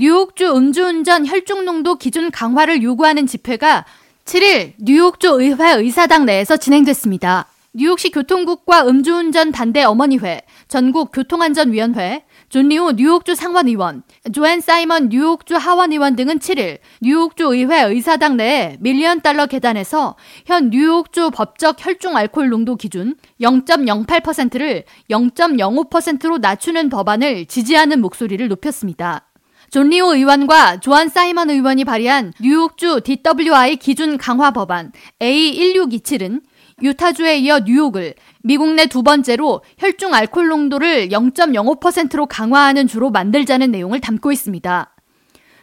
뉴욕주 음주운전 혈중농도 기준 강화를 요구하는 집회가 7일 뉴욕주 의회 의사당 내에서 진행됐습니다. 뉴욕시 교통국과 음주운전 반대 어머니회, 전국 교통안전위원회, 존 리우 뉴욕주 상원의원, 조앤 사이먼 뉴욕주 하원의원 등은 7일 뉴욕주 의회 의사당 내에 밀리언 달러 계단에서 현 뉴욕주 법적 혈중 알코올 농도 기준 0.08%를 0.05%로 낮추는 법안을 지지하는 목소리를 높였습니다. 존 리우 의원과 조앤 사이먼 의원이 발의한 뉴욕주 DWI 기준 강화 법안 A1627은 유타주에 이어 뉴욕을 미국 내 두 번째로 혈중 알코올 농도를 0.05%로 강화하는 주로 만들자는 내용을 담고 있습니다.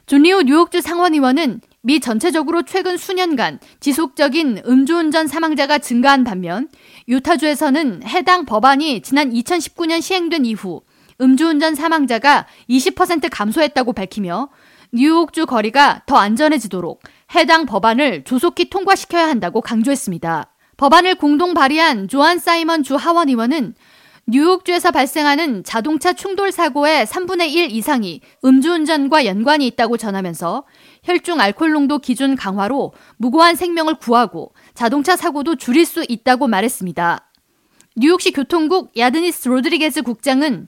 존 리우 뉴욕주 상원의원은 미 전체적으로 최근 수년간 지속적인 음주운전 사망자가 증가한 반면 유타주에서는 해당 법안이 지난 2019년 시행된 이후 음주운전 사망자가 20% 감소했다고 밝히며 뉴욕주 거리가 더 안전해지도록 해당 법안을 조속히 통과시켜야 한다고 강조했습니다. 법안을 공동 발의한 조한 사이먼 주 하원 의원은 뉴욕주에서 발생하는 자동차 충돌 사고의 3분의 1 이상이 음주운전과 연관이 있다고 전하면서 혈중 알코올 농도 기준 강화로 무고한 생명을 구하고 자동차 사고도 줄일 수 있다고 말했습니다. 뉴욕시 교통국 야드니스 로드리게즈 국장은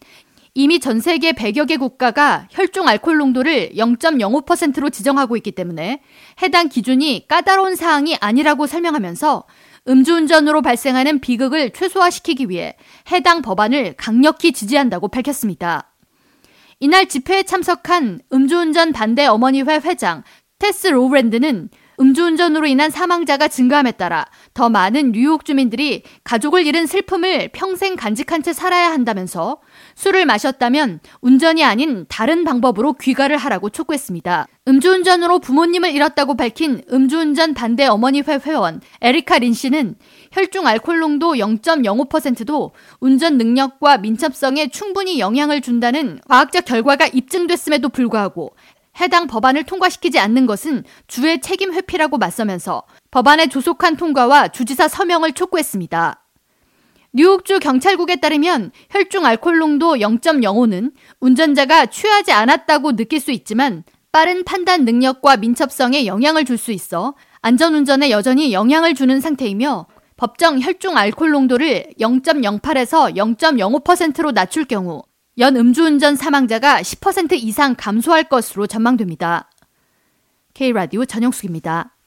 이미 전 세계 100여 개 국가가 혈중 알코올 농도를 0.05%로 지정하고 있기 때문에 해당 기준이 까다로운 사항이 아니라고 설명하면서 음주운전으로 발생하는 비극을 최소화시키기 위해 해당 법안을 강력히 지지한다고 밝혔습니다. 이날 집회에 참석한 음주운전 반대 어머니회 회장 테스 로브랜드는 음주운전으로 인한 사망자가 증가함에 따라 더 많은 뉴욕 주민들이 가족을 잃은 슬픔을 평생 간직한 채 살아야 한다면서 술을 마셨다면 운전이 아닌 다른 방법으로 귀가를 하라고 촉구했습니다. 음주운전으로 부모님을 잃었다고 밝힌 음주운전 반대 어머니회 회원 에리카 린 씨는 혈중 알코올 농도 0.05%도 운전 능력과 민첩성에 충분히 영향을 준다는 과학적 결과가 입증됐음에도 불구하고 해당 법안을 통과시키지 않는 것은 주의 책임 회피라고 맞서면서 법안의 조속한 통과와 주지사 서명을 촉구했습니다. 뉴욕주 경찰국에 따르면 혈중 알코올 농도 0.05는 운전자가 취하지 않았다고 느낄 수 있지만 빠른 판단 능력과 민첩성에 영향을 줄 수 있어 안전운전에 여전히 영향을 주는 상태이며 법정 혈중 알코올 농도를 0.08에서 0.05%로 낮출 경우 연 음주운전 사망자가 10% 이상 감소할 것으로 전망됩니다. K라디오 전영숙입니다.